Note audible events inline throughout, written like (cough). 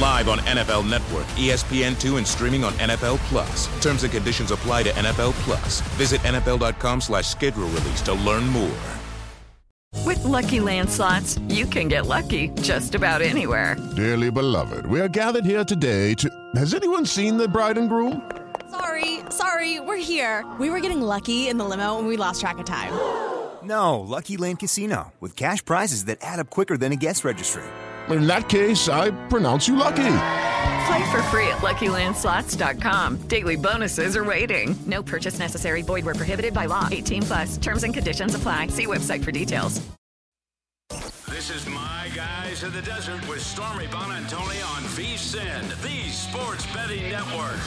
Live on NFL Network, ESPN2, and streaming on NFL Plus. Terms and conditions apply to NFL Plus. Visit NFL.com slash schedule release to learn more. With Lucky Land slots, you can get lucky just about anywhere. Dearly beloved, we are gathered here today to. Has anyone seen the bride and groom? Sorry, sorry, we're here. We were getting lucky in the limo and we lost track of time. No, Lucky Land Casino, with cash prizes that add up quicker than a guest registry. In that case, I pronounce you lucky. Play for free at LuckyLandSlots.com. Daily bonuses are waiting. No purchase necessary. Void where prohibited by law. 18 plus. Terms and conditions apply. See website for details. This is My Guys in the Desert with Stormy Bonantoni on VSIN, the Sports Betting Network.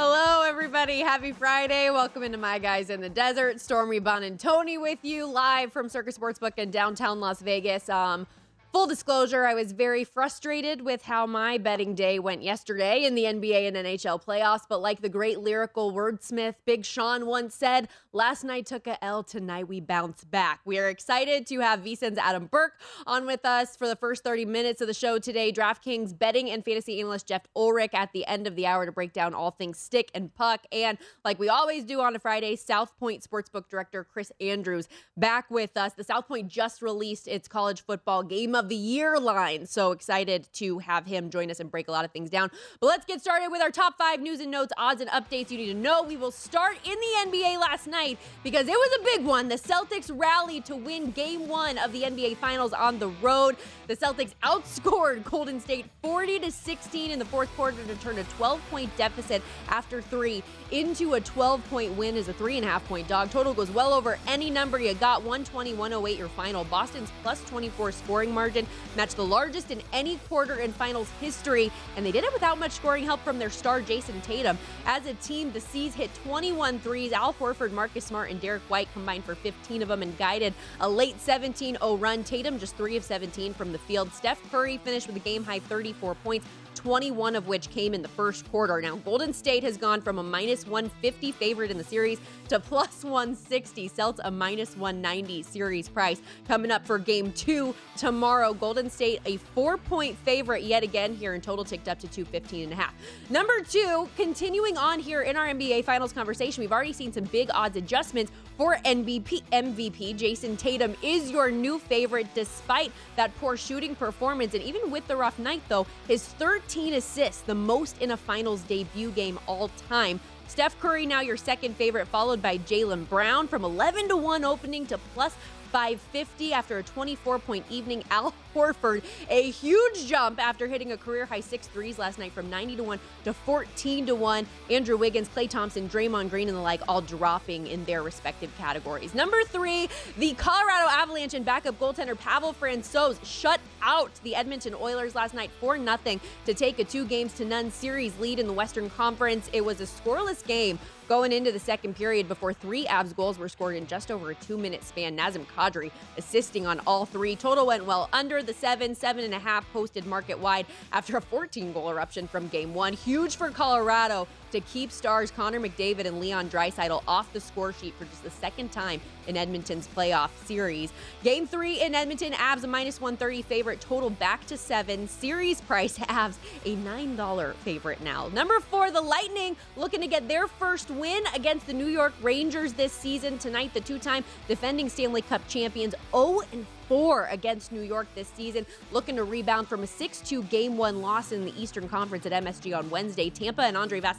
Hello, everybody. Happy Friday. Welcome into My Guys in the Desert. Stormy Bonantoni with you live from Circus Sportsbook in downtown Las Vegas. Um, full disclosure, I was very frustrated with how my betting day went yesterday in the NBA and NHL playoffs. But like the great lyrical wordsmith Big Sean once said, last night took a L, tonight we bounce back. We are excited to have VSIN's Adam Burke on with us for the first 30 minutes of the show today. DraftKings betting and fantasy analyst Jeff Ulrich at the end of the hour to break down all things stick and puck. And like we always do on a Friday, South Point Sportsbook director Chris Andrews back with us. The South Point just released its college football game of the year line. So excited to have him join us and break a lot of things down. But let's get started with our top five news and notes, odds and updates you need to know. We will start in the NBA last night because it was a big one. The Celtics rallied to win game one of the NBA Finals on the road. The Celtics outscored Golden State 40 to 16 in the fourth quarter to turn a 12 point deficit after three into a 12 point win as a three and a half point dog. Total goes well over any number you got 120 108 your final. Boston's plus 24 scoring margin matched the largest in any quarter in finals history, and they did it without much scoring help from their star Jayson Tatum. As a team, the C's hit 21 threes. Al Horford, Marcus Smart, and Derrick White combined for 15 of them and guided a late 17 0 run. Tatum just 3 of 17 from the field. Steph Curry finished with a game high 34 points. 21 of which came in the first quarter. Now, Golden State has gone from a minus 150 favorite in the series to plus 160. Celts a minus 190 series price. Coming up for game two tomorrow, Golden State a four point favorite yet again here in total ticked up to 215 and a half. Number two, continuing on here in our NBA Finals conversation, we've already seen some big odds adjustments for MVP. MVP Jayson Tatum is your new favorite despite that poor shooting performance. And even with the rough night, though, his 13 assists, the most in a finals debut game all time. Steph Curry, now your second favorite, followed by Jaylen Brown from 11 to 1 opening to plus 550 after a 24 point evening. (laughs) Al Horford, a huge jump after hitting a career high six threes last night from 90 to 1 to 14 to 1. Andrew Wiggins, Klay Thompson, Draymond Green, and the like all dropping in their respective categories. Number three, the Colorado Avalanche and backup goaltender Pavel Francouz shut out the Edmonton Oilers last night 4 0 to take a two games to none series lead in the Western Conference. It was a scoreless game going into the second period before three Avs goals were scored in just over a two minute span. Nazem Kadri assisting on all three. Total went well under the seven, seven and a half posted market wide after a 14 goal eruption from game one. Huge for Colorado to keep stars Connor McDavid and Leon Draisaitl off the score sheet for just the second time in Edmonton's playoff series. Game three in Edmonton, Avs a minus 130 favorite, total back to seven. Series price (laughs) Avs a $9 favorite now. Number four, the Lightning looking to get their first win against the New York Rangers this season. Tonight, the two time defending Stanley Cup champions 0 and 4 against New York this season, looking to rebound from a 6 2 game one loss in the Eastern Conference at MSG on Wednesday. Tampa and Andre Andrei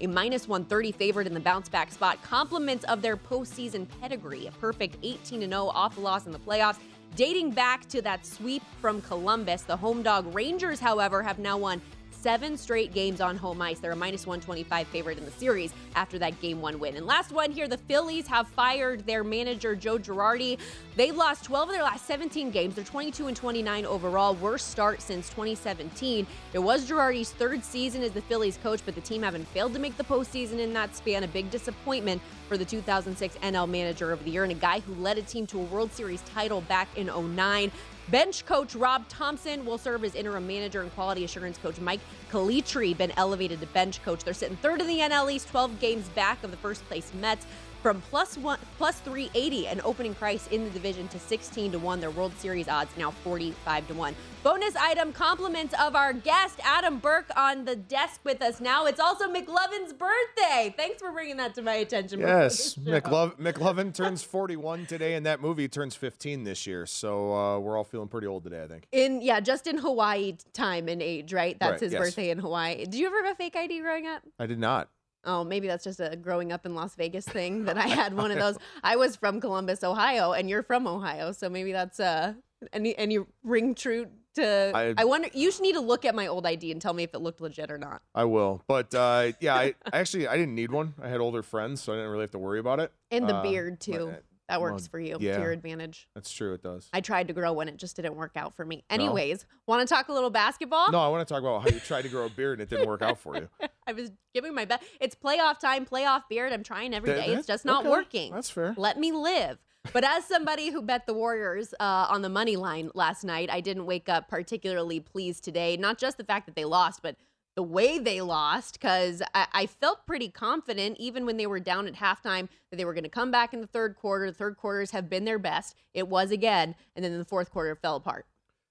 A minus 130 favorite in the bounce back spot, compliments of their postseason pedigree, a perfect 18 0 off the loss in the playoffs. Dating back to that sweep from Columbus, the home dog Rangers, however, have now won seven straight games on home ice. They're a minus 125 favorite in the series after that game one win. And last one here, the Phillies have fired their manager, Joe Girardi. They've lost 12 of their last 17 games. They're 22 and 29 overall, worst start since 2017. It was Girardi's third season as the Phillies coach, but the team haven't failed to make the postseason in that span. A big disappointment for the 2006 NL Manager of the Year and a guy who led a team to a World Series title back in 09. Bench coach Rob Thompson will serve as interim manager and quality assurance coach Mike Calitri been elevated to bench coach. They're sitting third in the NL East, 12 games back of the first place Mets from plus one plus 380 an opening price in the division to 16 to 1 their world series odds now 45 to 1 bonus item compliments of our guest adam burke on the desk with us now. It's also mclovin's birthday. Thanks for bringing that to my attention. Yes (laughs) McLov- mclovin turns 41 today and that movie turns 15 this year. So uh, we're all feeling pretty old today i think. In yeah just in hawaii time and age right? That's Right, his yes. birthday in hawaii. Did you ever have a fake id growing up? I did not Oh, maybe that's just a growing up in Las Vegas thing that I (laughs) had one of those. I was from Columbus, Ohio, and you're from Ohio, so maybe that's uh any any ring true to. I, I- wonder. You should need to look at my old ID and tell me if it looked legit or not. I will, but uh, yeah, I (laughs) actually I didn't need one. I had older friends, so I didn't really have to worry about it. And the Uh, beard too. That works well, for you yeah. to your advantage. That's true. It does. I tried to grow one; it just didn't work out for me. Anyways, want to talk a little basketball? No, I want to talk about how you tried to grow a beard and it didn't work out for you. (laughs) I was giving my best. It's playoff time, playoff beard. I'm trying every That- day. It's just not okay, working. that's fair. Let me live. But as somebody who bet the Warriors uh, on the money line last night, I didn't wake up particularly pleased today. Not just the fact that they lost, but the way they lost, because I-, I felt pretty confident, even when they were down at halftime, that they were going to come back in the third quarter. The third quarters have been their best. It was again. And then the fourth quarter, fell apart.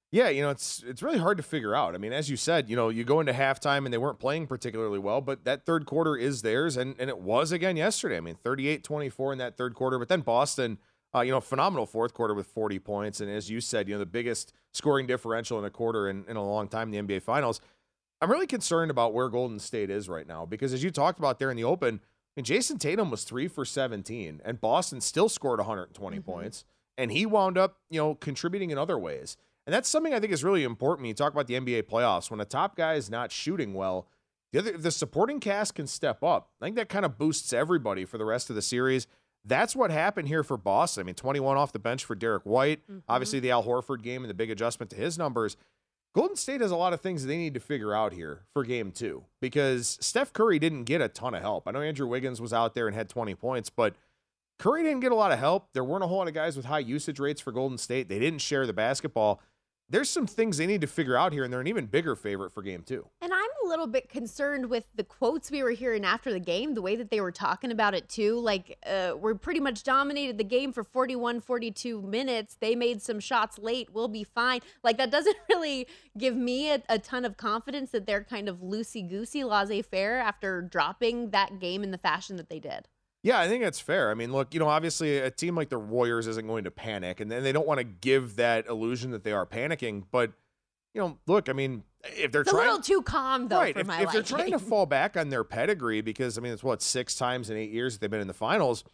Yeah, you know, it's it's really hard to figure out. I mean, as you said, you know, you go into halftime and they weren't playing particularly well, but that third quarter is theirs, and, and it was again yesterday. I mean, 38-24 in that third quarter, but then Boston, uh, you know, phenomenal fourth quarter with 40 points, and as you said, you know, the biggest scoring differential in a quarter in, in a long time in the NBA Finals. I'm really concerned about where Golden State is right now because as you talked about there in the open, I mean, Jayson Tatum was three for 17, and Boston still scored 120 mm-hmm. points, and he wound up, you know, contributing in other ways. And that's something I think is really important when you talk about the NBA playoffs. When a top guy is not shooting well, the other the supporting cast can step up. I think that kind of boosts everybody for the rest of the series. That's what happened here for Boston. I mean, 21 off the bench for Derrick White. Mm-hmm. Obviously, the Al Horford game and the big adjustment to his numbers. Golden State has a lot of things they need to figure out here for game two because Steph Curry didn't get a ton of help. I know Andrew Wiggins was out there and had 20 points, but Curry didn't get a lot of help. There weren't a whole lot of guys with high usage rates for Golden State. They didn't share the basketball. There's some things they need to figure out here, and they're an even bigger favorite for game two. And I'm a little bit concerned with the quotes we were hearing after the game, the way that they were talking about it too. Like, uh, we're pretty much dominated the game for 41, 42 minutes. They made some shots late. We'll be fine. Like, that doesn't (laughs) really give me a, a ton of confidence that they're kind of loosey goosey, laissez faire after dropping that game in the fashion that they did. Yeah, I think that's fair. I mean, look, you know, obviously a team like the Warriors isn't going to panic, and then they don't want to give that illusion that they are panicking. But, you know, look, I mean, if they're It's a little too calm, though, right, for if, if they're trying to fall back on their pedigree, because I mean, it's what six times in eight years that they've been in the finals.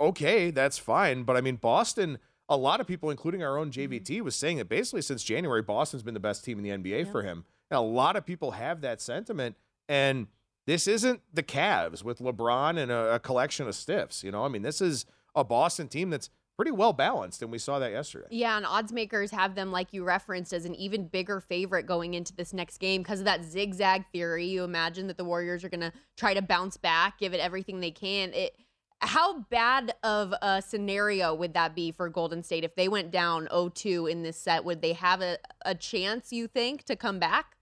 Okay, that's fine, but I mean, Boston. A lot of people, including our own mm-hmm. JVT, was saying that basically since January, Boston's been the best team in the NBA for him. And a lot of people have that sentiment, and this isn't the Cavs with LeBron and a, a collection of stiffs. You know, I mean, this is a Boston team that's pretty well balanced, and we saw that yesterday. Yeah, and odds makers have them, like you referenced, as an even bigger favorite going into this next game because of that zigzag theory. You imagine that the Warriors are going to try to bounce back, give it everything they can. It how bad of a scenario would that be for Golden State if they went down 0-2 in this set? Would they have a, a chance, you think, to come back?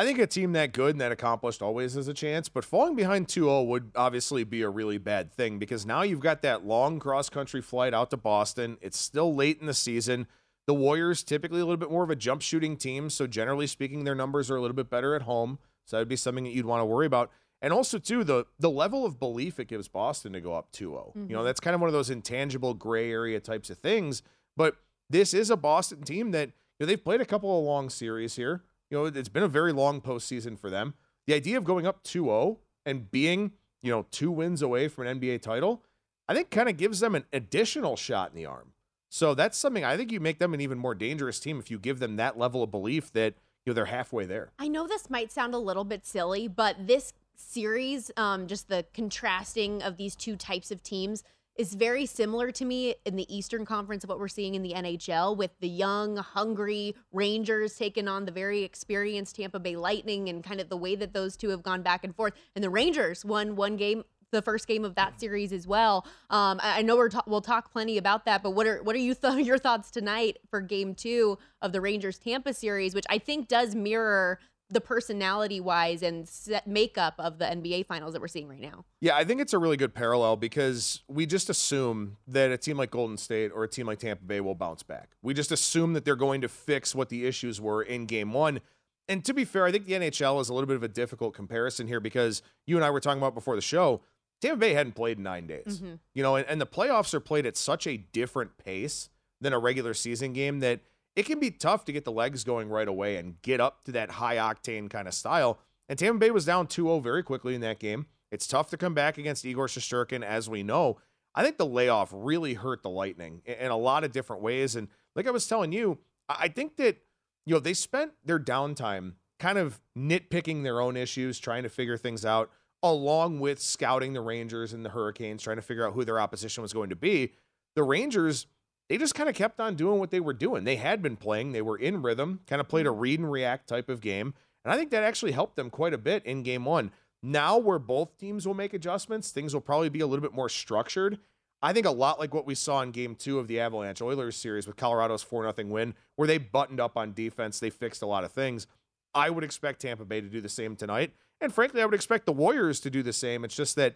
I think a team that good and that accomplished always has a chance, but falling behind 2-0 would obviously be a really bad thing because now you've got that long cross-country flight out to Boston. It's still late in the season. The Warriors typically a little bit more of a jump shooting team, so generally speaking their numbers are a little bit better at home. So that would be something that you'd want to worry about. And also too the the level of belief it gives Boston to go up 2-0. Mm-hmm. You know, that's kind of one of those intangible gray area types of things, but this is a Boston team that you know, they've played a couple of long series here. You know, it's been a very long postseason for them. The idea of going up 2-0 and being, you know, two wins away from an NBA title, I think kind of gives them an additional shot in the arm. So that's something I think you make them an even more dangerous team if you give them that level of belief that you know they're halfway there. I know this might sound a little bit silly, but this series, um, just the contrasting of these two types of teams, is very similar to me in the Eastern Conference of what we're seeing in the NHL with the young, hungry Rangers taking on the very experienced Tampa Bay Lightning and kind of the way that those two have gone back and forth. And the Rangers won one game the first game of that series as well. Um, I, know we're ta- we'll talk plenty about that, but what are what are you th- (laughs) your thoughts tonight for Game Two of the Rangers Tampa series, which I think does mirror the personality wise and set makeup of the NBA finals that we're seeing right now. Yeah, I think it's a really good parallel because we just assume that a team like Golden State or a team like Tampa Bay will bounce back. We just assume that they're going to fix what the issues were in game one. And to be fair, I think the NHL is a little bit of a difficult comparison here because you and I were talking about before the show. Tampa Bay hadn't played in nine days, mm-hmm. you know, and, and the playoffs are played at such a different pace than a regular season game that it can be tough to get the legs going right away and get up to that high octane kind of style. And Tampa Bay was down 2 0 very quickly in that game. It's tough to come back against Igor Shesterkin, as we know. I think the layoff really hurt the Lightning in a lot of different ways. And like I was telling you, I think that, you know, they spent their downtime kind of nitpicking their own issues, trying to figure things out, along with scouting the Rangers and the Hurricanes, trying to figure out who their opposition was going to be. The Rangers they just kind of kept on doing what they were doing. They had been playing, they were in rhythm, kind of played a mm-hmm. read and react type of game. And I think that actually helped them quite a bit in game one. Now, where both teams will make adjustments, things will probably be a little bit more structured. I think a lot like what we saw in game two of the Avalanche Oilers series with Colorado's 4 0 win, where they buttoned up on defense, they fixed a lot of things. I would expect Tampa Bay to do the same tonight. And frankly, I would expect the Warriors to do the same. It's just that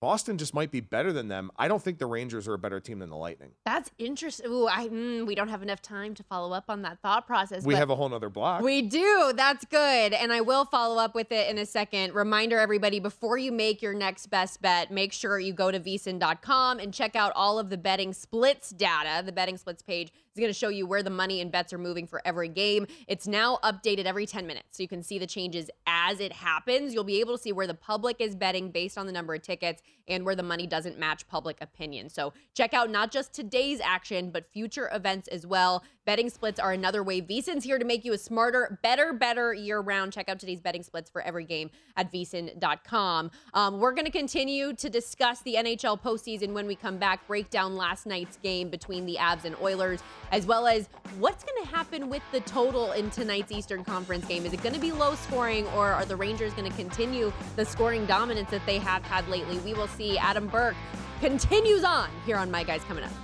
Boston just might be better than them. I don't think the Rangers are a better team than the Lightning. That's interesting. Ooh, I mm, we don't have enough time to follow up on that thought process. We have a whole nother block. We do. That's good, and I will follow up with it in a second. Reminder, everybody, before you make your next best bet, make sure you go to VSiN.com and check out all of the betting splits data. The betting splits page is going to show you where the money and bets are moving for every game. It's now updated every 10 minutes, so you can see the changes as it happens. You'll be able to see where the public is betting based on the number of tickets and where the money doesn't match public opinion. So check out not just today's action, but future events as well. Betting splits are another way. VSiN's here to make you a smarter, better, better year round. Check out today's betting splits for every game at VSiN.com. Um, we're going to continue to discuss the NHL postseason when we come back, break down last night's game between the Avs and Oilers, as well as what's going to happen with the total in tonight's Eastern Conference game. Is it going to be low scoring, or are the Rangers going to continue the scoring dominance that they have had lately? We will see. Adam Burke continues on here on My Guys coming up.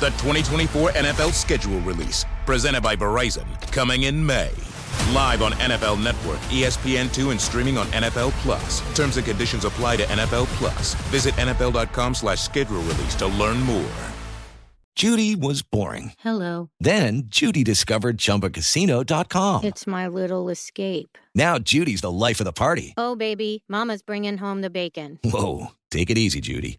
The 2024 NFL schedule release, presented by Verizon, coming in May. Live on NFL Network, E ESPN2, and streaming on NFL Plus. Terms and conditions apply to NFL Plus. Visit NFL.com slash schedule release to learn more. Judy was boring. Hello. Then Judy discovered ChumbaCasino.com. It's my little escape. Now Judy's the life of the party. Oh, baby, Mama's bringing home the bacon. Whoa, take it easy, Judy.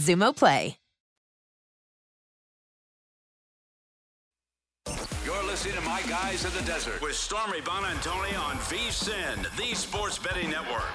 Xumo Play. You're listening to My Guys in the Desert with Stormy Bonantoni on VSIN, the Sports Betting Network.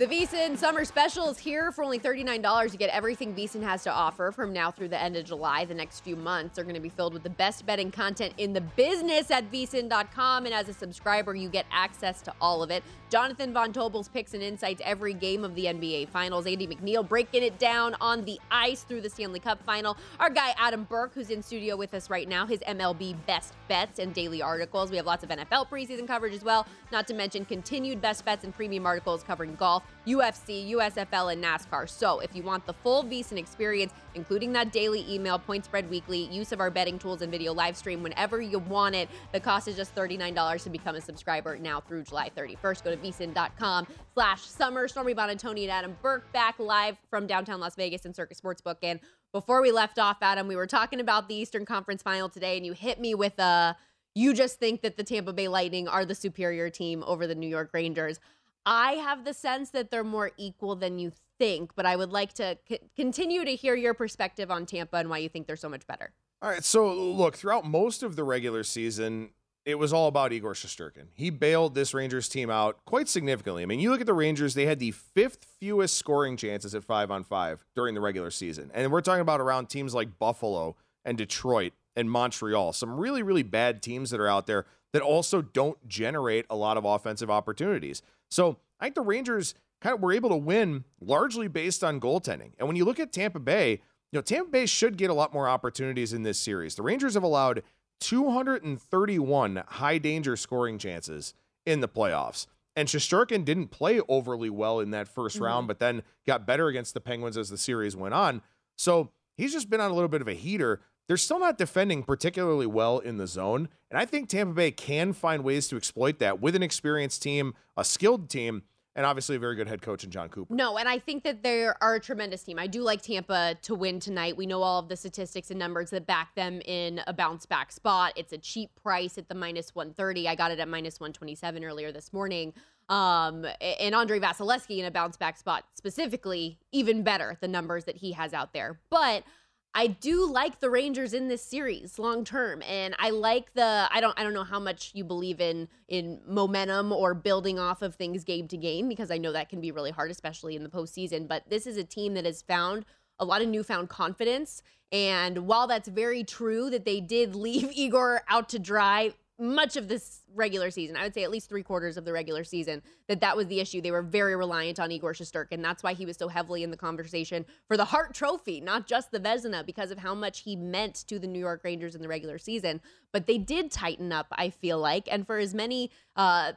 The VSIN Summer Special is here for only $39. You get everything VSIN has to offer from now through the end of July. The next few months are going to be filled with the best betting content in the business at VSIN.com. And as a subscriber, you get access to all of it. Jonathan Von Tobel's picks and insights every game of the NBA Finals. Andy McNeil breaking it down on the ice through the Stanley Cup Final. Our guy Adam Burke, who's in studio with us right now, his MLB best bets and daily articles. We have lots of NFL preseason coverage as well, not to mention continued best bets and premium articles covering golf, UFC, USFL, and NASCAR. So if you want the full VSIN experience, including that daily email, point spread weekly, use of our betting tools and video live stream whenever you want it, the cost is just $39 to become a subscriber now through July 31st. Go to vsin.com slash summer. Stormy Bonantoni and Adam Burke back live from downtown Las Vegas and Circus Sportsbook. And before we left off, Adam, we were talking about the Eastern Conference final today, and you hit me with a you just think that the Tampa Bay Lightning are the superior team over the New York Rangers. I have the sense that they're more equal than you think, but I would like to c- continue to hear your perspective on Tampa and why you think they're so much better. All right. So, look, throughout most of the regular season, it was all about Igor Shesterkin. He bailed this Rangers team out quite significantly. I mean, you look at the Rangers, they had the fifth fewest scoring chances at five on five during the regular season. And we're talking about around teams like Buffalo and Detroit and Montreal. Some really, really bad teams that are out there that also don't generate a lot of offensive opportunities. So I think the Rangers kind of were able to win largely based on goaltending. And when you look at Tampa Bay, you know, Tampa Bay should get a lot more opportunities in this series. The Rangers have allowed 231 high danger scoring chances in the playoffs. And Shesterkin didn't play overly well in that 1st mm-hmm. round, but then got better against the Penguins as the series went on. So he's just been on a little bit of a heater. They're still not defending particularly well in the zone. And I think Tampa Bay can find ways to exploit that with an experienced team, a skilled team, and obviously a very good head coach in Jon Cooper. No, and I think that they are a tremendous team. I do like Tampa to win tonight. We know all of the statistics and numbers that back them in a bounce back spot. It's a cheap price at the minus 130. I got it at minus 127 earlier this morning. Um, and Andre Vasilevskiy in a bounce back spot specifically, even better, the numbers that he has out there. But I do like the Rangers in this series long term and I like the I don't I don't know how much you believe in in momentum or building off of things game to game because I know that can be really hard especially in the postseason but this is a team that has found a lot of newfound confidence and while that's very true that they did (laughs) leave Igor out to dry much of this regular season, I would say at least three quarters of the regular season, that that was the issue. They were very reliant on Igor Shesterkin. That's why he was so heavily in the conversation for the Hart Trophy, not just the Vezina, because of how much he meant to the New York Rangers in the regular season. But they did tighten up, I feel like, and for as many uh,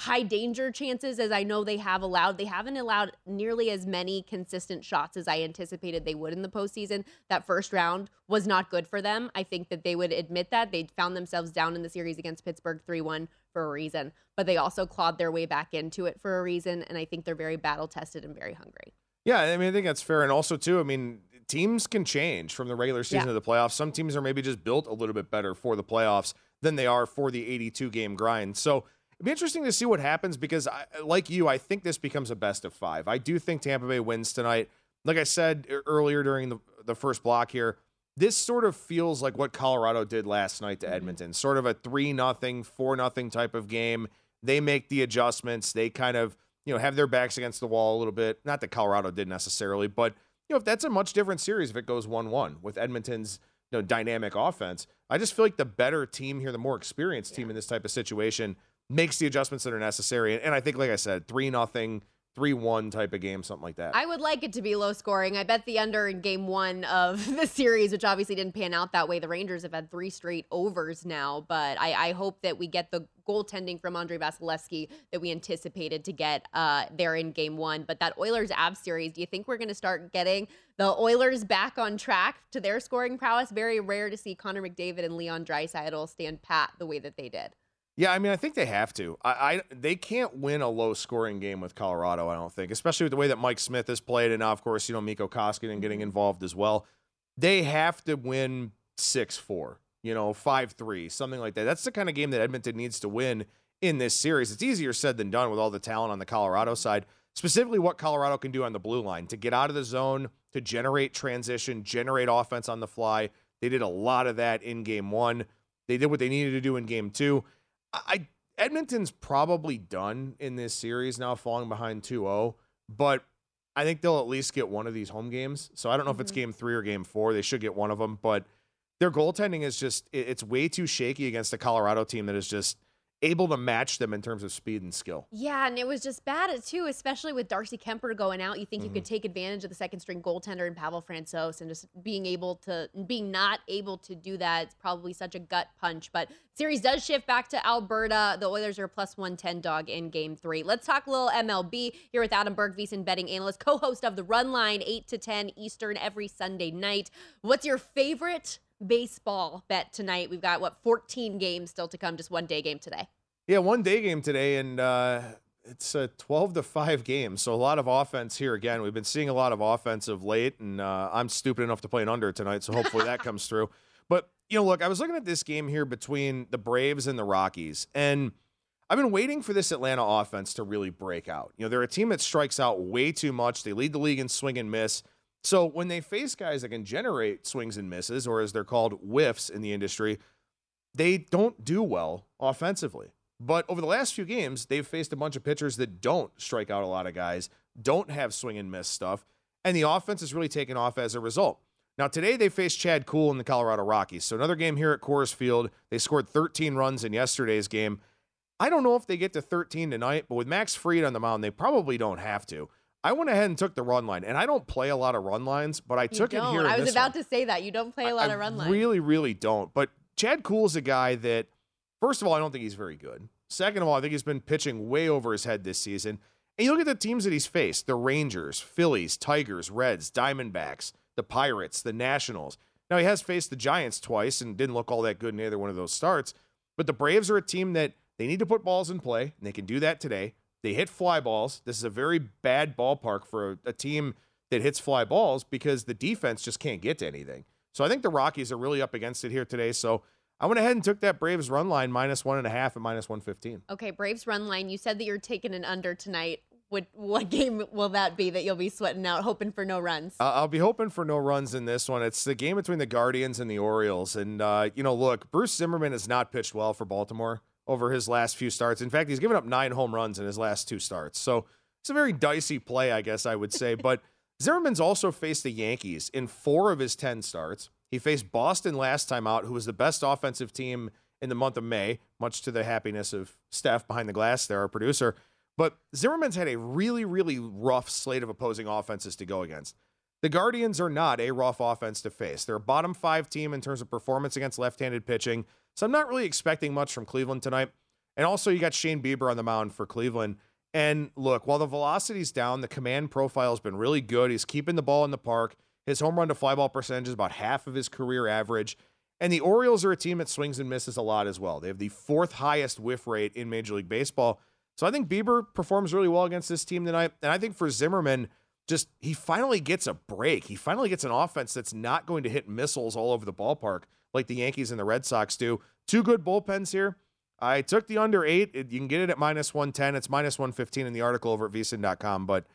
high danger chances as I know they have allowed. They haven't allowed nearly as many consistent shots as I anticipated they would in the postseason. That first round was not good for them. I think that they would admit that. They found themselves down in the series against Pittsburgh 3 1 for a reason, but they also clawed their way back into it for a reason. And I think they're very battle tested and very hungry. Yeah, I mean, I think that's fair. And also, too, I mean, teams can change from the regular season yeah. to the playoffs. Some teams are maybe just built a little bit better for the playoffs than they are for the 82 game grind. So, It'd be interesting to see what happens because, I, like you, I think this becomes a best of five. I do think Tampa Bay wins tonight. Like I said earlier during the, the first block here, this sort of feels like what Colorado did last night to mm-hmm. Edmonton, sort of a three nothing, four nothing type of game. They make the adjustments. They kind of you know have their backs against the wall a little bit. Not that Colorado did necessarily, but you know if that's a much different series if it goes one one with Edmonton's you know dynamic offense. I just feel like the better team here, the more experienced team in this type of situation makes the adjustments that are necessary. And I think, like I said, three nothing, three one type of game, something like that. I would like it to be low scoring. I bet the under in game one of (laughs) the series, which obviously didn't pan out that way. The Rangers have had three straight overs now, but I, I hope that we get the goaltending from Andre Vasilevskiy that we anticipated to get uh, there in game one. But that Oilers Av series, do you think we're going to start getting the Oilers back on track to their scoring prowess? Very rare to see Connor McDavid and Leon Draisaitl stand pat the way that they did. Yeah, I mean, I think they have to. I, I, they can't win a low scoring game with Colorado. I don't think, especially with the way that Mike Smith has played, and now of course you know Mikko Koskinen getting mm-hmm. involved as well. They have to win six four, you know, five three, something like that. That's the kind of game that Edmonton needs to win in this series. It's easier said than done with all the talent on the Colorado side. Specifically, what Colorado can do on the blue line to get out of the zone, to generate transition, generate offense on the fly. They did a lot of that in game one. They did what they needed to do in game two. I Edmonton's probably done in this series now, falling behind 2-0, but I think they'll at least get one of these home games. So I don't know mm-hmm. if it's mm-hmm. game three or game four. They should get one of them, but their goaltending is just it's way too shaky against a Colorado team that is just able to match them in terms of speed and skill. Yeah, and it was just bad too, especially with Darcy Kuemper going out. You think mm-hmm. you could mm-hmm. take advantage of the second string goaltender in Pavel Francouz and just being able to being not able to do that. It's probably such a gut punch. But series does shift back to Alberta. The Oilers are a plus one ten dog in game three. Let's talk a little MLB here with Adam Burke VSiN, betting analyst, co-host of the Run Line, eight to ten Eastern every Sunday night. What's your favorite? Baseball bet tonight. We've got what 14 games still to come, just one day game today. Yeah, one day game today, and uh, it's a 12 to 5 game. So a lot of offense here again. We've been seeing a lot of offense of late, and uh, I'm stupid enough to play an under tonight, so hopefully that comes through. (laughs) But, you know, look, I was looking at this game here between the Braves and the Rockies, and I've been waiting for this Atlanta offense to really break out. You know, they're a team that strikes out way too much. They lead the league in swing and miss. So when they face guys that can generate swings and misses, or as they're called, whiffs in the industry, they don't do well offensively. But over the last few games, they've faced a bunch of pitchers that don't strike out a lot of guys, don't have swing and miss stuff, and the offense has really taken off as a result. Now, today they faced Chad Kuhl in the Colorado Rockies. So, another game here at Coors Field. They scored 13 runs in yesterday's game. I don't know if they get to 13 tonight, but with Max Fried on the mound, they probably don't have to. I went ahead and took the run line, and I don't play a lot of run lines, but I took it here. I was about one. to say that. You don't play a lot I of run lines. Really, really don't. But Chad Kuhl is a guy that, first of all, I don't think he's very good. Second of all, I think he's been pitching way over his head this season. And you look at the teams that he's faced the Rangers, Phillies, Tigers, Reds, Diamondbacks, the Pirates, the Nationals. Now, he has faced the Giants twice and didn't look all that good in either one of those starts. But the Braves are a team that they need to put balls in play, and they can do that today. They hit fly balls. This is a very bad ballpark for a, a team that hits fly balls because the defense just can't get to anything. So I think the Rockies are really up against it here today. So I went ahead and took that Braves run line minus one and a half and minus 115. Okay, Braves run line. You said that you're taking an under tonight. What what game will that be that you'll be sweating out, hoping for no runs? Uh, I'll be hoping for no runs in this one. It's the game between the Guardians and the Orioles. And, uh, you know, look, Bruce Zimmermann has not pitched well for Baltimore over his last few starts. In fact, he's given up nine home runs in his last two starts. So it's a very dicey play, I guess I would say. but (laughs) Zimmermann's also faced the Yankees in four of his 10 starts. He faced Boston last time out, who was the best offensive team in the month of May, much to the happiness of Steph behind the glass there, our producer. But Zimmermann's had a really, really rough slate of opposing offenses to go against. The Guardians are not a rough offense to face. They're a bottom five team in terms of performance against left handed pitching. So I'm not really expecting much from Cleveland tonight. And also, you got Shane Bieber on the mound for Cleveland. And look, while the velocity's down, the command profile has been really good. He's keeping the ball in the park. His home run to fly ball percentage is about half of his career average. And the Orioles are a team that swings and misses a lot as well. They have the fourth highest whiff rate in Major League Baseball. So I think Bieber performs really well against this team tonight. And I think for Zimmermann, just he finally gets a break. He finally gets an offense that's not going to hit missiles all over the ballpark like the Yankees and the Red Sox do. Two good bullpens here. I took the under eight. It- you can get it at minus 110. It's minus 115 in the article over at vsin.com. But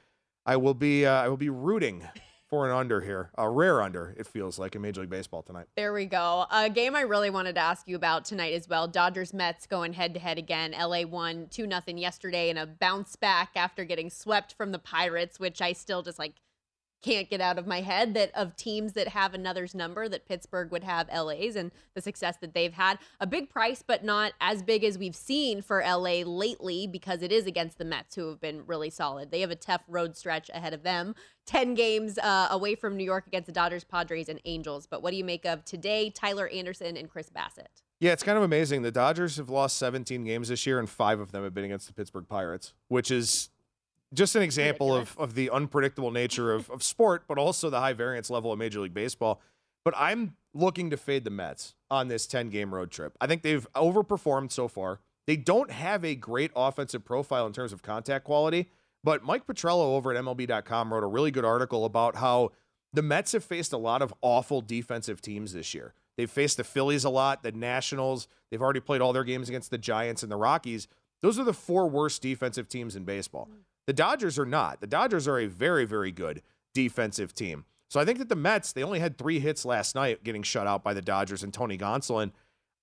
I will be uh, I will be rooting for an under here, a rare under. It feels like in Major League Baseball tonight. There we go. A game I really wanted to ask you about tonight as well. Dodgers Mets going head to head again. LA won 2 nothing yesterday in a bounce back after getting swept from the Pirates, which I still just like can't get out of my head that of teams that have another's number that Pittsburgh would have LA's and the success that they've had. A big price, but not as big as we've seen for LA lately because it is against the Mets who have been really solid. They have a tough road stretch ahead of them. 10 games uh, away from New York against the Dodgers, Padres, and Angels. But what do you make of today, Tyler Anderson and Chris Bassitt? Yeah, it's kind of amazing. The Dodgers have lost 17 games this year, and five of them have been against the Pittsburgh Pirates, which is just an example of, of the unpredictable nature of, of sport, but also the high variance level of Major League Baseball. But I'm looking to fade the Mets on this 10 game road trip. I think they've overperformed so far. They don't have a great offensive profile in terms of contact quality, but Mike Petriello over at MLB.com wrote a really good article about how the Mets have faced a lot of awful defensive teams this year. They've faced the Phillies a lot, the Nationals. They've already played all their games against the Giants and the Rockies. Those are the four worst defensive teams in baseball. The Dodgers are not. The Dodgers are a very, very good defensive team. So I think that the Mets, they only had three hits last night getting shut out by the Dodgers and Tony Gonsolin.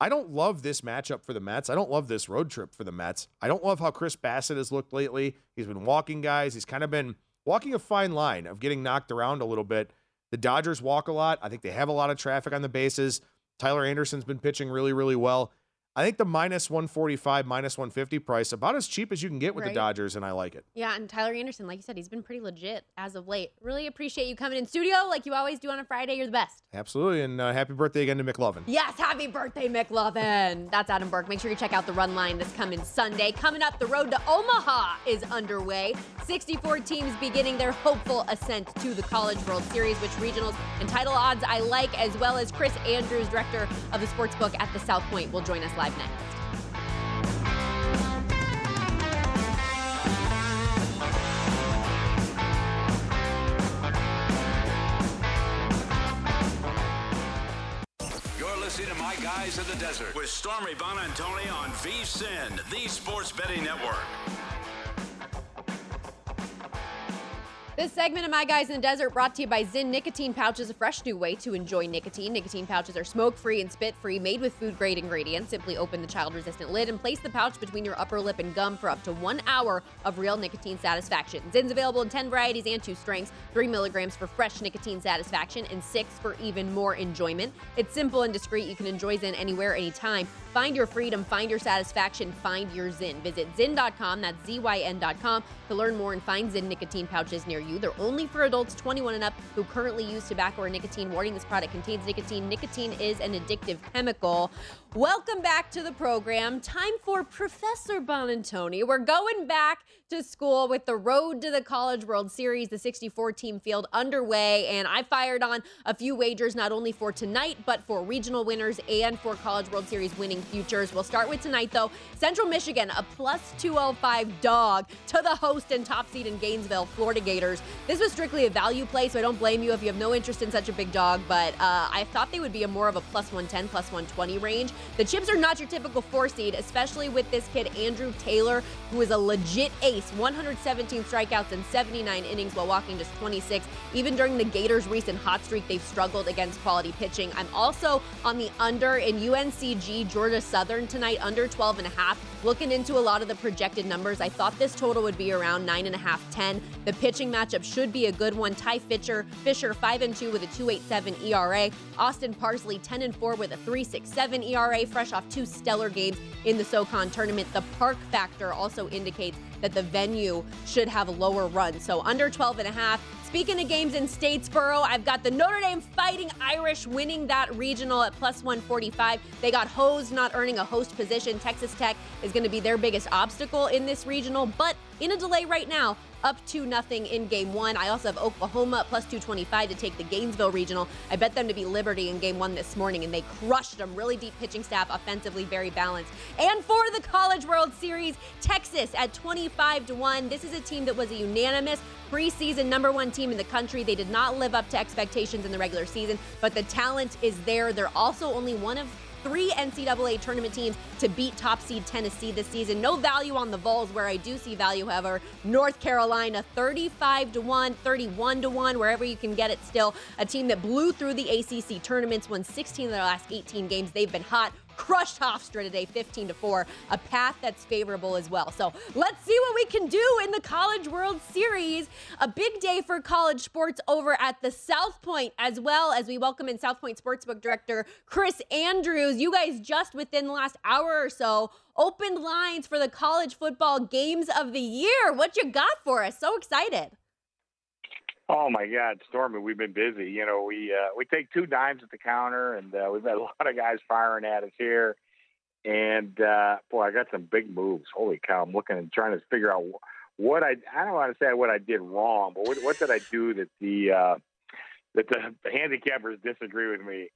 I don't love this matchup for the Mets. I don't love this road trip for the Mets. I don't love how Chris Bassitt has looked lately. He's been walking guys. He's kind of been walking a fine line of getting knocked around a little bit. The Dodgers walk a lot. I think they have a lot of traffic on the bases. Tyler Anderson's been pitching really, really well. I think the minus 145, minus 150 price, about as cheap as you can get with Right. the Dodgers, and I like it. Yeah, and Tyler Anderson, like you said, he's been pretty legit as of late. Really appreciate you coming in studio like you always do on a Friday. You're the best. Absolutely. And uh, happy birthday again to McLovin. Yes, happy birthday, McLovin. That's Adam Burke. Make sure you check out the run line this coming Sunday. Coming up, the road to Omaha is underway. 64 teams beginning their hopeful ascent to the College World Series, which regionals and title odds I like, as well as Chris Andrews, director of the sports book at the South Point, will join us live next. You're listening to My Guys in the Desert with Stormy Bonantoni on VSIN, the Sports Betting Network. This segment of My Guys in the Desert brought to you by Zyn Nicotine Pouches, a fresh new way to enjoy nicotine. Nicotine pouches are smoke free and spit free, made with food grade ingredients. Simply open the child resistant lid and place the pouch between your upper lip and gum for up to one hour of real nicotine satisfaction. Zyn's available in 10 varieties and two strengths, 3 milligrams for fresh nicotine satisfaction and 6 for even more enjoyment. It's simple and discreet. You can enjoy Zyn anywhere, anytime. Find your freedom, find your satisfaction, find your Zyn. Visit Zyn.com, that's Z-Y-N.com, to learn more and find Zyn nicotine pouches near you. They're only for adults 21 and up who currently use tobacco or nicotine. Warning this product contains nicotine. Nicotine is an addictive chemical. Welcome back to the program. Time for Professor Bonantoni. We're going back to school with the Road to the College World Series, the 64 team field underway. And I fired on a few wagers, not only for tonight, but for regional winners and for College World Series winning futures. We'll start with tonight, though. Central Michigan, a plus 205 dog to the host and top seed in Gainesville, Florida Gators. This was strictly a value play, so I don't blame you if you have no interest in such a big dog, but uh, I thought they would be a more of a plus 110, plus 120 range. The Chips are not your typical four seed, especially with this kid, Andrew Taylor, who is a legit ace 117 strikeouts and 79 innings while walking just 26. Even during the Gators' recent hot streak, they've struggled against quality pitching. I'm also on the under in UNCG Georgia Southern tonight, under 12 and a half. Looking into a lot of the projected numbers, I thought this total would be around 9.5, 10. The pitching matchup should be a good one. Ty Fisher, Fisher 5 and 2 with a 2.87 ERA. Austin Parsley 10 and 4 with a 3.67 ERA, fresh off two stellar games in the SoCon tournament. The park factor also indicates that the venue should have lower run. So under 12 and a half. Speaking of games in Statesboro, I've got the Notre Dame Fighting Irish winning that regional at plus 145. They got hosed, not earning a host position. Texas Tech is going to be their biggest obstacle in this regional, but in a delay right now, up to nothing in game one. I also have Oklahoma plus 225 to take the Gainesville regional. I bet them to be Liberty in game one this morning, and they crushed them. Really deep pitching staff, offensively very balanced. And for the College World Series, Texas at 25 to 1. This is a team that was a unanimous preseason number one team in the country. They did not live up to expectations in the regular season, but the talent is there. They're also only one of three NCAA tournament teams to beat top seed Tennessee this season. No value on the Vols, where I do see value, however. North Carolina 35 to 1, 31 to 1, wherever you can get it still. A team that blew through the ACC tournaments, won 16 of their last 18 games. They've been hot crushed Hofstra today 15 to 4 a path that's favorable as well. So let's see what we can do in the college world series. A big day for college sports over at the south point as well as we welcome in south point sportsbook director chris andrews. You guys just within the last hour or so opened lines for the college football games of the year. What you got for us? So excited Oh my God, Stormy, we've been busy. You know, we uh, we take two dimes at the counter, and uh, we've had a (laughs) lot of guys firing at us here. And uh, boy, I got some big moves. Holy cow! I'm looking and trying to figure out what I I don't want to say what I did wrong, but what, what did I do that the uh, that the handicappers disagree with me?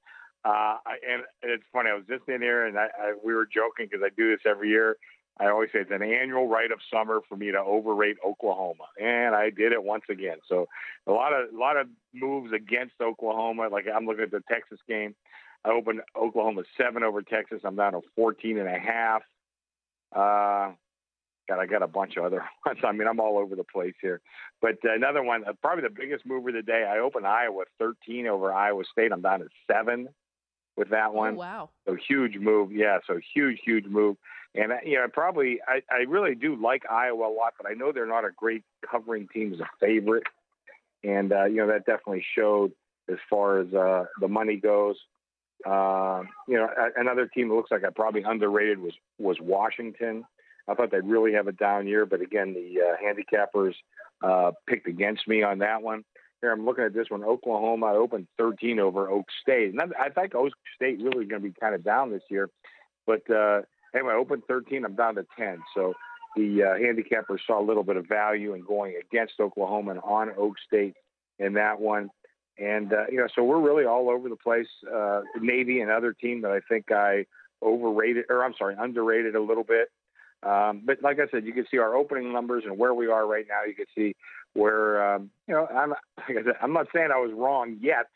Uh, and it's funny. I was just in here, and I, I we were joking because I do this every year. I always say it's an annual rite of summer for me to overrate Oklahoma, and I did it once again. So a lot of a lot of moves against Oklahoma. Like I'm looking at the Texas game. I opened Oklahoma seven over Texas. I'm down to 14 and a half. Uh, God, I got a bunch of other (laughs) ones. I mean, I'm all over the place here. But uh, another one, uh, probably the biggest mover of the day. I opened Iowa 13 over Iowa State. I'm down to seven with that one. Oh, wow. So huge move. Yeah. So huge, huge move. And you know, I probably I, I really do like Iowa a lot, but I know they're not a great covering team as a favorite, and uh, you know that definitely showed as far as uh, the money goes. Uh, you know, another team that looks like I probably underrated was was Washington. I thought they'd really have a down year, but again, the uh, handicappers uh, picked against me on that one. Here, I'm looking at this one. Oklahoma I opened 13 over Oak State, and I think Oak State really going to be kind of down this year. But uh, anyway, I opened 13. I'm down to 10. So the uh, handicappers saw a little bit of value in going against Oklahoma and on Oak State in that one. And, uh, you know, so we're really all over the place. Uh, Navy, another team that I think I overrated, or I'm sorry, underrated a little bit. Um, but like I said, you can see our opening numbers and where we are right now. You can see where, um, you know, I'm, like I said, I'm not saying I was wrong yet.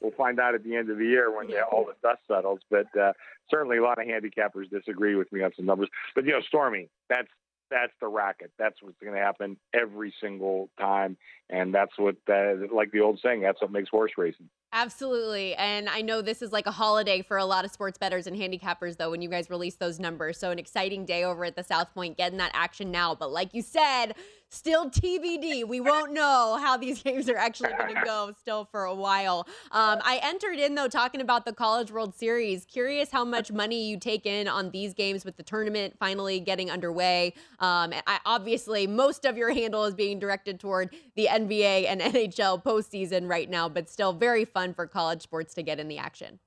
We'll find out at the end of the year when yeah. all the dust settles. But uh, certainly a lot of handicappers disagree with me on some numbers. But, you know, Stormy, that's that's the racket. That's what's going to happen every single time, and that's what, uh, like the old saying, that's what makes horse racing. Absolutely. And I know this is like a holiday for a lot of sports bettors and handicappers, though, when you guys release those numbers. So, an exciting day over at the South Point, getting that action now. But, like you said, still TBD. We won't know how these (laughs) games are actually going to go still for a while. Um, I entered in, though, talking about the College World Series. Curious how much money you take in on these games with the tournament finally getting underway. Um, I, obviously, most of your handle is being directed toward the NBA and (laughs) NHL postseason right now, but still very fun for college sports to get in the action.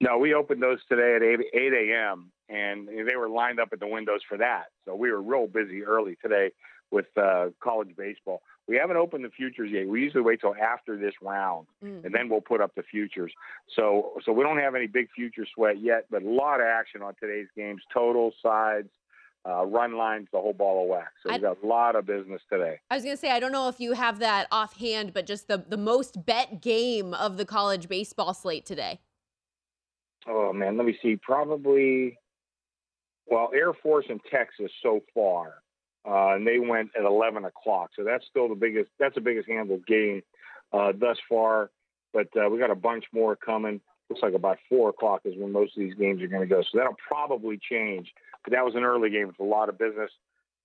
No, we opened those today at 8, 8 a.m. and they were lined up at the windows for that. So we were real busy early today with uh, college baseball. We haven't opened the futures yet. We usually wait till after this round, mm. and then we'll put up the futures. So, so we don't have any big future sweat yet, but a lot of action on today's games: total, sides, uh, run lines, the whole ball of wax. So we've got a lot of business today. I was going to say, I don't know if you have that offhand, but just the, the most bet game of the college baseball slate today. Oh, man, let me see. Probably, well, Air Force and Texas so far. Uh, and they went at 11 o'clock. So that's still the biggest, that's the biggest handled game uh, thus far. But uh, we got a bunch more coming. Looks like about 4 o'clock is when most of these games are going to go. So that'll probably change but that was an early game with a lot of business.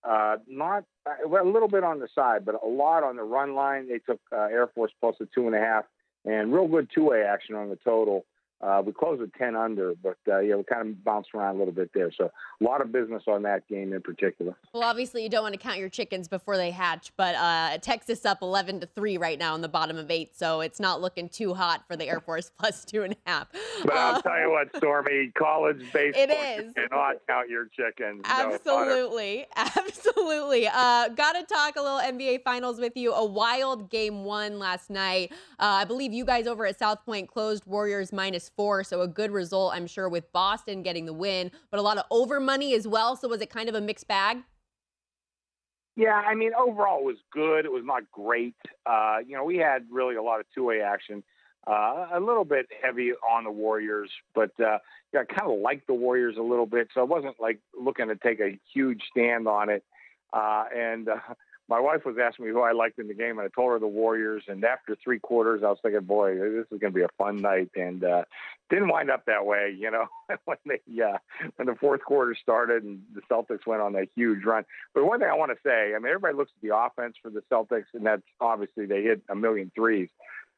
Uh, not uh, a little bit on the side, but a lot on the run line. They took uh, Air Force plus a two and a half, and real good two way action on the total. Uh, we closed at 10 under, but uh, yeah, we kind of bounced around a little bit there. So a lot of business on that game in particular. Well, obviously you don't want to count your chickens before they hatch, but uh, Texas up 11 to three right now in the bottom of eight, so it's not looking too hot for the Air Force (laughs) plus two and a half. But I'll uh, tell you what, Stormy, college (laughs) baseball, it is. you cannot count your chickens. Absolutely, no, (laughs) absolutely. Uh, Got to talk a little NBA Finals with you. A wild game one last night. Uh, I believe you guys over at South Point closed Warriors minus four. So a good result, I'm sure, with Boston getting the win, but a lot of over money as well. So was it kind of a mixed bag? Yeah, I mean, overall it was good. It was not great. Uh, you know, we had really a lot of two way action. Uh, a little bit heavy on the Warriors, but uh, yeah, I kind of liked the Warriors a little bit, so I wasn't like looking to take a huge stand on it. Uh, and uh, my wife was asking me who I liked in the game, and I told her the Warriors. And after three quarters, I was thinking, boy, this is going to be a fun night. And uh, didn't wind up that way, you know, (laughs) when they uh, when the fourth quarter started and the Celtics went on that huge run. But one thing I want to say, I mean, everybody looks at the offense for the Celtics, and that's obviously they hit a million threes,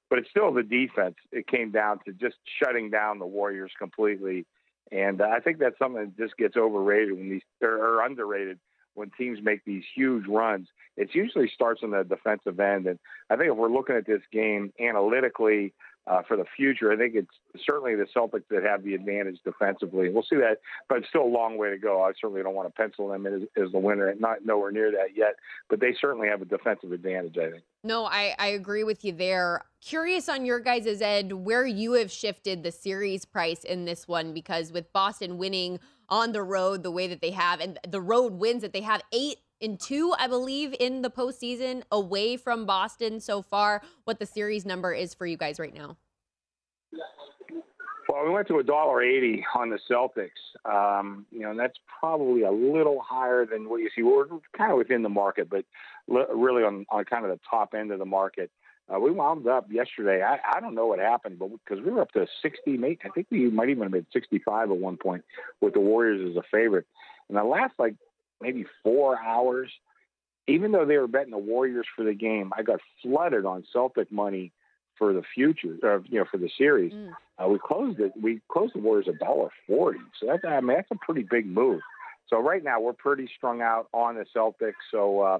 but it's still the defense. It came down to just shutting down the Warriors completely. And uh, I think that's something that just gets overrated when these or, underrated when teams make these huge runs, it usually starts on the defensive end. And I think if we're looking at this game analytically uh, for the future, I think it's certainly the Celtics that have the advantage defensively. We'll see that, but it's still a long way to go. I certainly don't want to pencil them as, as the winner, not nowhere near that yet. But they certainly have a defensive advantage, I think. No, I, I agree with you there. Curious on your guys' end where you have shifted the series price in this one because with Boston winning on the road the way that they have, and the road wins that they have eight in two, I believe, in the postseason away from Boston so far. What the series number is for you guys right now? Well, we went to a dollar eighty on the Celtics. Um, you know, and that's probably a little higher than what you see. We're kind of within the market, but really on, on kind of the top end of the market. Uh, we wound up yesterday. I, I don't know what happened, but because we were up to 60, mate, I think we might even have been 65 at one point with the Warriors as a favorite. And the last like maybe four hours, even though they were betting the Warriors for the game, I got flooded on Celtic money for the future, uh, you know, for the series. Mm. Uh, we closed it. We closed the Warriors a dollar forty. So that's I mean that's a pretty big move. So right now we're pretty strung out on the Celtics. So uh,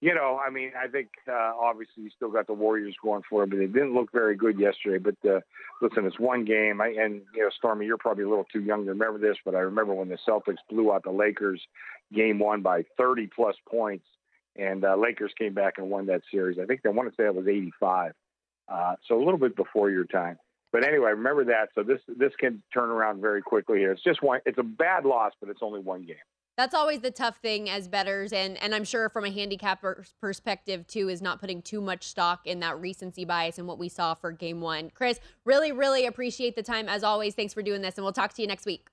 you know, I mean, I think uh, obviously you still got the Warriors going for it, but they didn't look very good yesterday. But uh, listen, it's one game, I, and you know, Stormy, you're probably a little too young to remember this, but I remember when the Celtics blew out the Lakers game one by 30 plus points, and uh, Lakers came back and won that series. I think they want to say it was 85, uh, so a little bit before your time. But anyway, remember that. So this this can turn around very quickly here. It's just one. It's a bad loss, but it's only one game that's always the tough thing as betters and and i'm sure from a handicapper perspective too is not putting too much stock in that recency bias and what we saw for game one. Chris really really appreciate the time as always. Thanks for doing this and we'll talk to you next week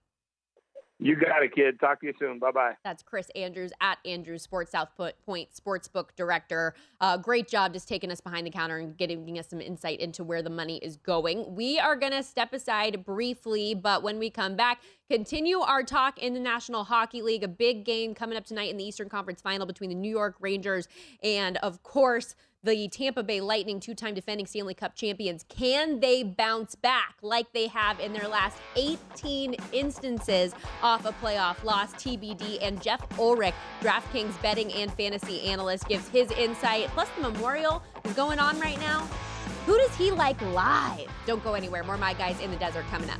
You got it, kid. Talk to you soon. Bye bye. That's Chris Andrews at Andrews Sports South Point Sportsbook Director. Uh, great job just taking us behind the counter and getting us some insight into where the money is going. We are going to step aside briefly, but when we come back, continue our talk in the National Hockey League. A big game coming up tonight in the Eastern Conference Final between the New York Rangers and, of course, the Tampa Bay Lightning, two time defending Stanley Cup champions, can they bounce back like they have in their last 18 instances off a playoff loss? TBD. And Jeff Ulrich, DraftKings betting and fantasy analyst, gives his insight. Plus, the memorial is going on right now. Who does he like live? Don't go anywhere. More My Guys in the Desert coming up.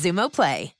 Xumo Play.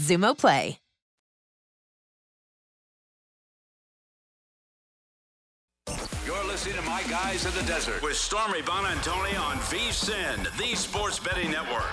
Xumo Play. You're listening to My Guys in the Desert with Stormy Bonantoni on VSIN, the Sports Betting Network.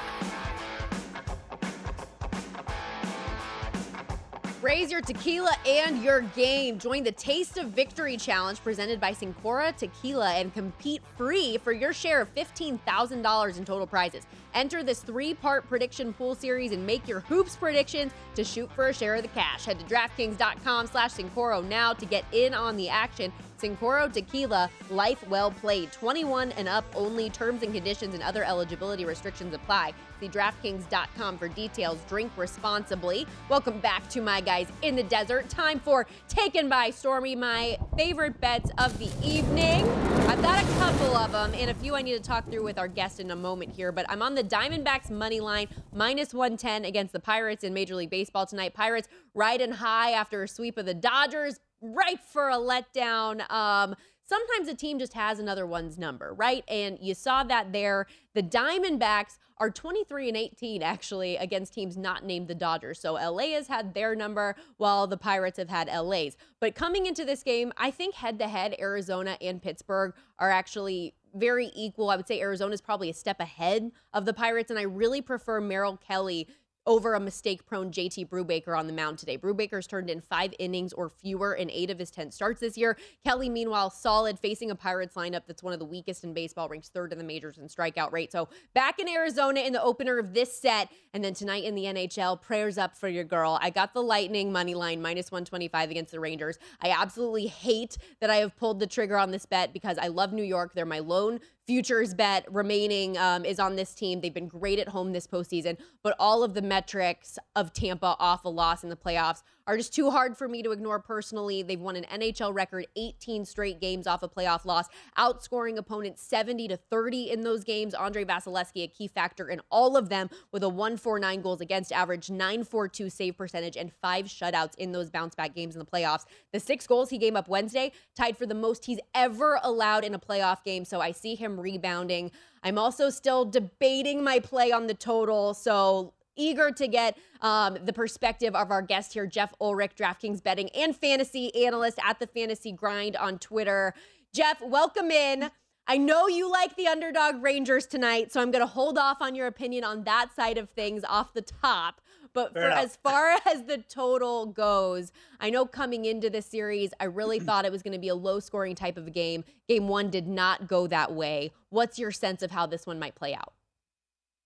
Raise your tequila and your game. Join the Taste of Victory Challenge presented by Cincoro Tequila and compete free for your share of $15,000 in total prizes. Enter this three part prediction pool series and make your hoops predictions to shoot for a share of the cash. Head to DraftKings.com slash Cincoro now to get in on the action. Cincoro Tequila, life well played. 21 and up only. Terms and conditions and other eligibility restrictions apply. See DraftKings.com for details. Drink responsibly. Welcome back to my guys in the desert. Time for Taken by Stormy, my favorite bets of the evening. I've got a couple of them and a few I need to talk through with our guest in a moment here, but I'm on the Diamondbacks money line, minus 110 against the Pirates in Major League Baseball tonight. Pirates riding high after a sweep of the Dodgers ripe for a letdown. Um, sometimes a team just has another one's number, right? And you saw that there. The Diamondbacks are 23 and 18 actually against teams not named the Dodgers. So LA has had their number while the Pirates have had LA's. But coming into this game, I think head to head, Arizona and Pittsburgh are actually very equal. I would say Arizona is probably a step ahead of the Pirates, and I really prefer Merrill Kelly over a mistake prone JT Brubaker on the mound today. Brubaker's turned in five innings or fewer in eight of his 10 starts this year. Kelly, meanwhile, solid, facing a Pirates lineup that's one of the weakest in baseball, ranks third in the majors in strikeout rate. So back in Arizona in the opener of this set, and then tonight in the NHL, prayers up for your girl. I got the Lightning money line minus 125 against the Rangers. I absolutely hate that I have pulled the trigger on this bet because I love New York. They're my lone futures bet remaining um, is on this team. They've been great at home this postseason, but all of the metrics of Tampa off a loss in the playoffs are just too hard for me to ignore personally. They've won an NHL record 18 straight games off a playoff loss, outscoring opponents 70 to 30 in those games. Andrei Vasilevskiy, a key factor in all of them, with a 149 goals against average, 942 save percentage, and five shutouts in those bounce back games in the playoffs. The six goals he gave up Wednesday tied for the most he's ever allowed in a playoff game. So I see him rebounding. I'm also still debating my play on the total. So eager to get um, the perspective of our guest here, Jeff Ulrich, DraftKings betting and fantasy analyst at the Fantasy Grind on Twitter. Jeff, welcome in. I know you like the underdog Rangers tonight, so I'm going to hold off on your opinion on that side of things off the top. But for as far (laughs) as the total goes, I know coming into this series, I really (clears throat) thought it was going to be a low scoring type of a game. Game one did not go that way. What's your sense of how this one might play out?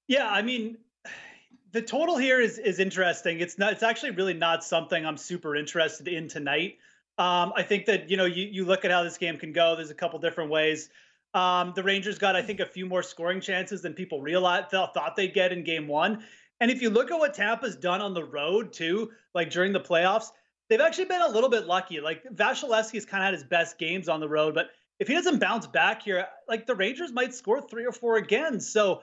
Yeah, I mean, the total here is is interesting. It's not. It's actually really not something I'm super interested in tonight. Um, I think that you know you you look at how this game can go. There's a couple different ways. Um, the Rangers got, I think, a few more scoring chances than people realized thought, they'd get in Game One. And if you look at what Tampa's done on the road too, like during the playoffs, they've actually been a little bit lucky. Like Vasilevskiy's kind of had his best games on the road, but if he doesn't bounce back here, like the Rangers might score three or four again. So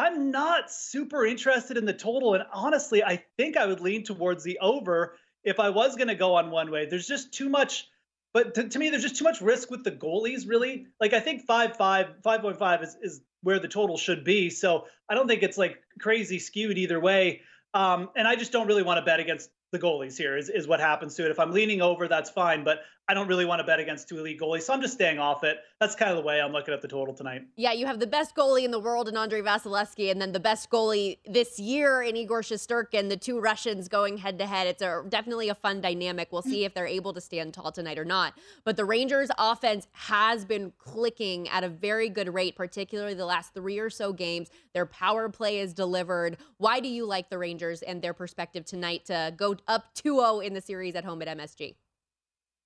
I'm not super interested in the total. And honestly, I think I would lean towards the over if I was going to go on one way. There's just too much. But to, to, me, there's just too much risk with the goalies, really. Like, I think 5 5, 5.5 is, is where the total should be. So I don't think it's like crazy skewed either way. Um, and I just don't really want to bet against the goalies here is, is what happens to it. If I'm leaning over, that's fine, but I don't really want to bet against two elite goalies, so I'm just staying off it. That's kind of the way I'm looking at the total tonight. Yeah, you have the best goalie in the world in Andrei Vasilevskiy, and then the best goalie this year in Igor Shesterkin, the two Russians going head to head. It's a, definitely a fun dynamic. We'll see if they're able to stand tall tonight or not. But the Rangers' offense has been clicking at a very good rate, particularly the last three or so games. Their power play is delivered. Why do you like the Rangers and their perspective tonight to go up 2 0 in the series at home at MSG?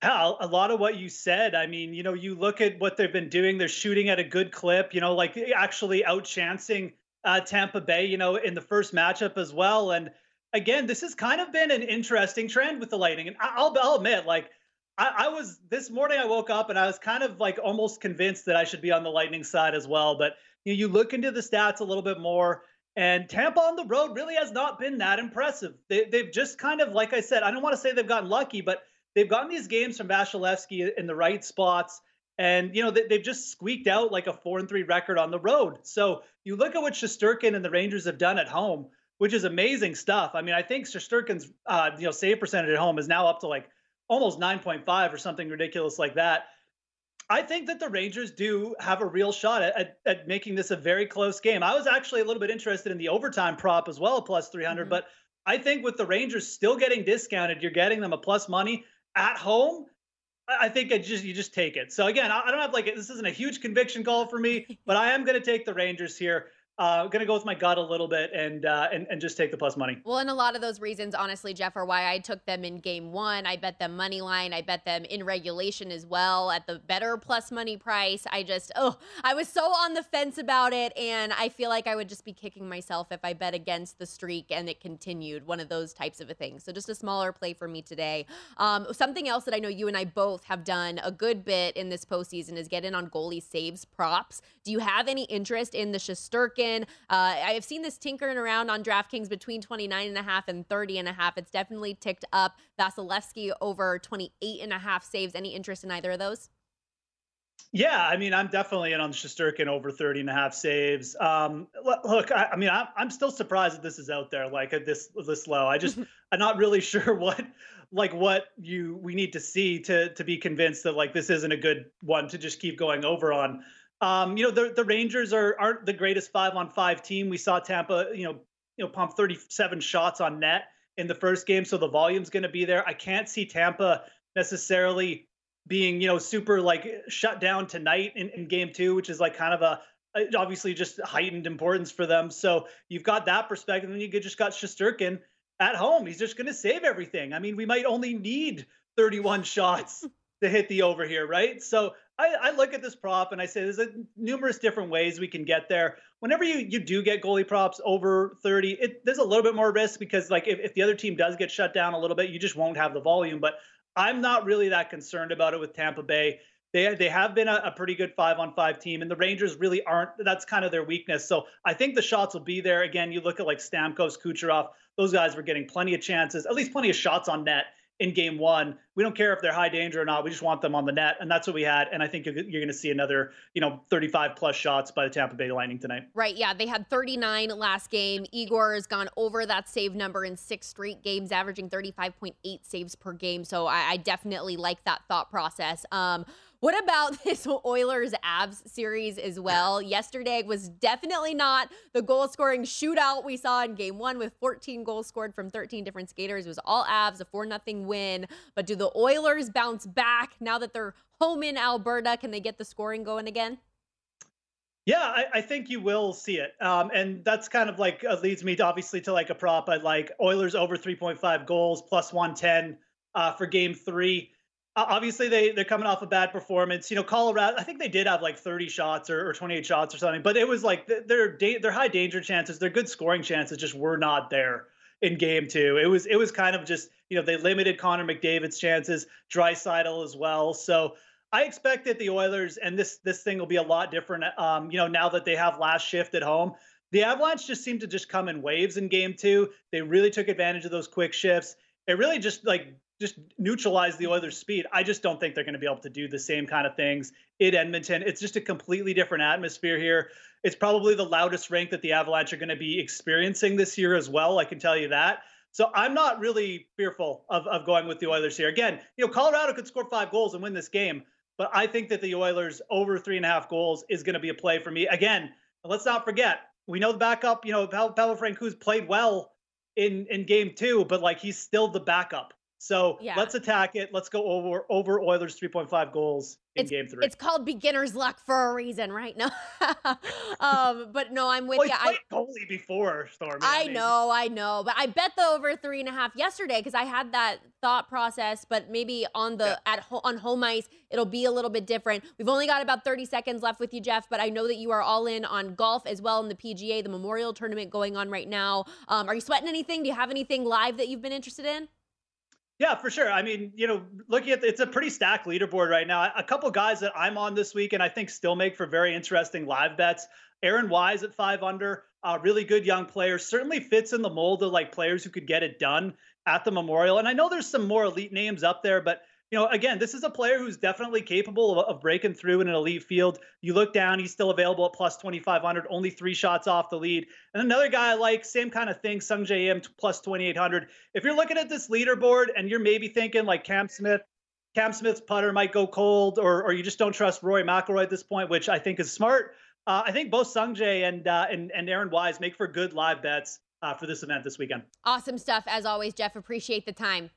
Yeah, a lot of what you said. I mean, you know, you look at what they've been doing. They're shooting at a good clip. You know, like actually outchancing uh, Tampa Bay. You know, in the first matchup as well. And again, this has kind of been an interesting trend with the Lightning. And I'll, I'll admit, like, I, I, was this morning, I woke up and I was kind of like almost convinced that I should be on the Lightning side as well. But you, know, you look into the stats a little bit more, and Tampa on the road really has not been that impressive. They, they've just kind of, like I said, I don't want to say they've gotten lucky, but they've gotten these games from Vasilevskiy in the right spots. And, you know, they, have just squeaked out like a four and three record on the road. So you look at what Shesterkin and the Rangers have done at home which is amazing stuff. I mean, I think Shesterkin's uh, you know save percentage at home is now up to like almost 9.5 or something ridiculous like that. I think that the Rangers do have a real shot at, at, at, making this a very close game. I was actually a little bit interested in the overtime prop as well, plus 300. Mm-hmm. But I think with the Rangers still getting discounted, you're getting them a plus money at home. I think I just you just take it. So again, I don't have like this isn't a huge conviction call for me, (laughs) but I am going to take the Rangers here. Uh, gonna go with my gut a little bit and, uh, and and just take the plus money. Well, and a lot of those reasons, honestly, Jeff, are why I took them in game one. I bet them money line. I bet them in regulation as well at the better plus money price. I just oh, I was so on the fence about it, and I feel like I would just be kicking myself if I bet against the streak and it continued. One of those types of a thing. So just a smaller play for me today. Um, something else that I know you and I both have done a good bit in this postseason is get in on goalie saves props. Do you have any interest in the Uh, I have seen this tinkering around on DraftKings between 29 and a half and 30 and a half. It's definitely ticked up. Vasilevskiy over 28 and a half saves. Any interest in either of those? Yeah, I mean, I'm definitely in on Shesterkin over 30 and a half saves. Um, look, I, I mean, I'm, I'm still surprised that this is out there like at this this low. I just (laughs) I'm not really sure (laughs) what like what you we need to see to to be convinced that like this isn't a good one to just keep going over on. Um, you know, the the Rangers are aren't the greatest five on five team. We saw Tampa, you know, you know, pump 37 shots on net in the first game, so the volume's going to be there. I can't see Tampa necessarily being, you know, super like shut down tonight in, in game two, which is like kind of a obviously just heightened importance for them. So you've got that perspective, and you just got Shesterkin at home. He's just going to save everything. I mean, we might only need 31 (laughs) shots to hit the over here, right? So I, I, look at this prop and I say there's a, numerous different ways we can get there. Whenever you you do get goalie props over 30, it, there's a little bit more risk because like if, if the other team does get shut down a little bit, you just won't have the volume. But I'm not really that concerned about it with Tampa Bay. They they have been a, a pretty good five on five team, and the Rangers really aren't. That's kind of their weakness. So I think the shots will be there. Again, you look at like Stamkos, Kucherov; those guys were getting plenty of chances, at least plenty of shots on net in game one. We don't care if they're high danger or not. We just want them on the net. And that's what we had. And I think you're, you're going to see another, you know, 35 plus shots by the Tampa Bay Lightning tonight. Right. Yeah. They had 39 last game. Igor has gone over that save number in six straight games, averaging 35.8 saves per game. So I, I definitely like that thought process. Um, what about (laughs) this Oilers Avs series as well? Yesterday was definitely not the goal scoring shootout we saw in game one with 14 goals scored from 13 different skaters. It was all Avs, a 4 0 win. But do the Oilers bounce back now that they're home in Alberta? Can they get the scoring going again? Yeah, I, I, think you will see it, um, and that's kind of like uh, leads me to, obviously to like a prop. I like Oilers over 3.5 goals plus 110 uh, for Game Three obviously they they're coming off a bad performance. You know, Colorado. I think they did have like 30 shots or, or 28 shots or something, but it was like their their high danger chances, their good scoring chances just were not there in game two. It was it was kind of just you know they limited Connor McDavid's chances, Draisaitl as well. So I expect that the Oilers and this this thing will be a lot different. Um, you know, now that they have last shift at home. The Avalanche just seemed to just come in waves in game two. They really took advantage of those quick shifts. It really just like just neutralize the Oilers' speed. I just don't think they're going to be able to do the same kind of things in Edmonton. It's just a completely different atmosphere here. It's probably the loudest rink that the Avalanche are going to be experiencing this year as well. I can tell you that. So I'm not really fearful of, of going with the Oilers here. Again, you know, Colorado could score five goals and win this game, but I think that the Oilers over three and a half goals is going to be a play for me. Again, let's not forget, we know the backup, you know, Pavel Francouz played well in in game two, but like he's still the backup. So Yeah. let's attack it. Let's go over over Oilers 3.5 goals in It's, game three. it's called beginner's luck for a reason, right? (laughs) No, um, but no, I'm with well, you. I, goalie before, Stormy. I mean, know, I know, but I bet the over three and a half yesterday because I had that thought process. But maybe on the at ho- on home ice, it'll be a little bit different. We've only got about thirty seconds left with you, Jeff. But I know that you are all in on golf as well in the PGA, the Memorial Tournament going on right now. Um, are you sweating anything? Do you have anything live that you've been interested in? Yeah, for sure. I mean, you know, looking at it's a pretty stacked leaderboard right now. A couple guys that I'm on this week and I think still make for very interesting live bets. Aaron Wise at five under, uh, really good young player. Certainly fits in the mold of like players who could get it done at the Memorial. And I know there's some more elite names up there, but you know, again, this is a player who's definitely capable of, of breaking through in an elite field. You look down, he's still available at plus 2,500, only three shots off the lead. And another guy I like, same kind of thing, Sungjae Im plus 2,800. If you're looking at this leaderboard and you're maybe thinking like Cam Smith, Cam Smith's putter might go cold, or, or you just don't trust Rory McIlroy at this point, which I think is smart. Uh, I think both Sungjae and, uh, and, and Aaron Wise make for good live bets uh, for this event this weekend. Awesome stuff as always, Jeff. Appreciate the time.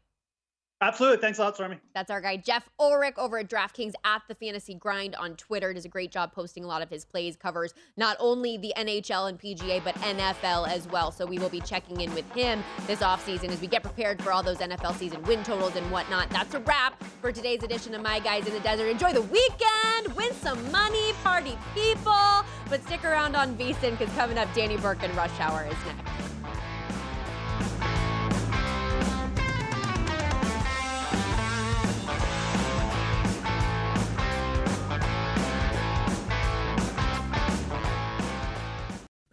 Absolutely. Thanks a lot, Stormy. That's our guy, Jeff Ulrich over at DraftKings at the Fantasy Grind on Twitter. Does a great job posting a lot of his plays, covers not only the NHL and PGA, but NFL as well. So we will be checking in with him this offseason as we get prepared for all those NFL season win totals and whatnot. That's a wrap for today's edition of My Guys in the Desert. Enjoy the weekend, win some money, party people. But stick around on VSIN because coming up, Danny Burke and Rush Hour is next.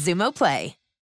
Xumo Play.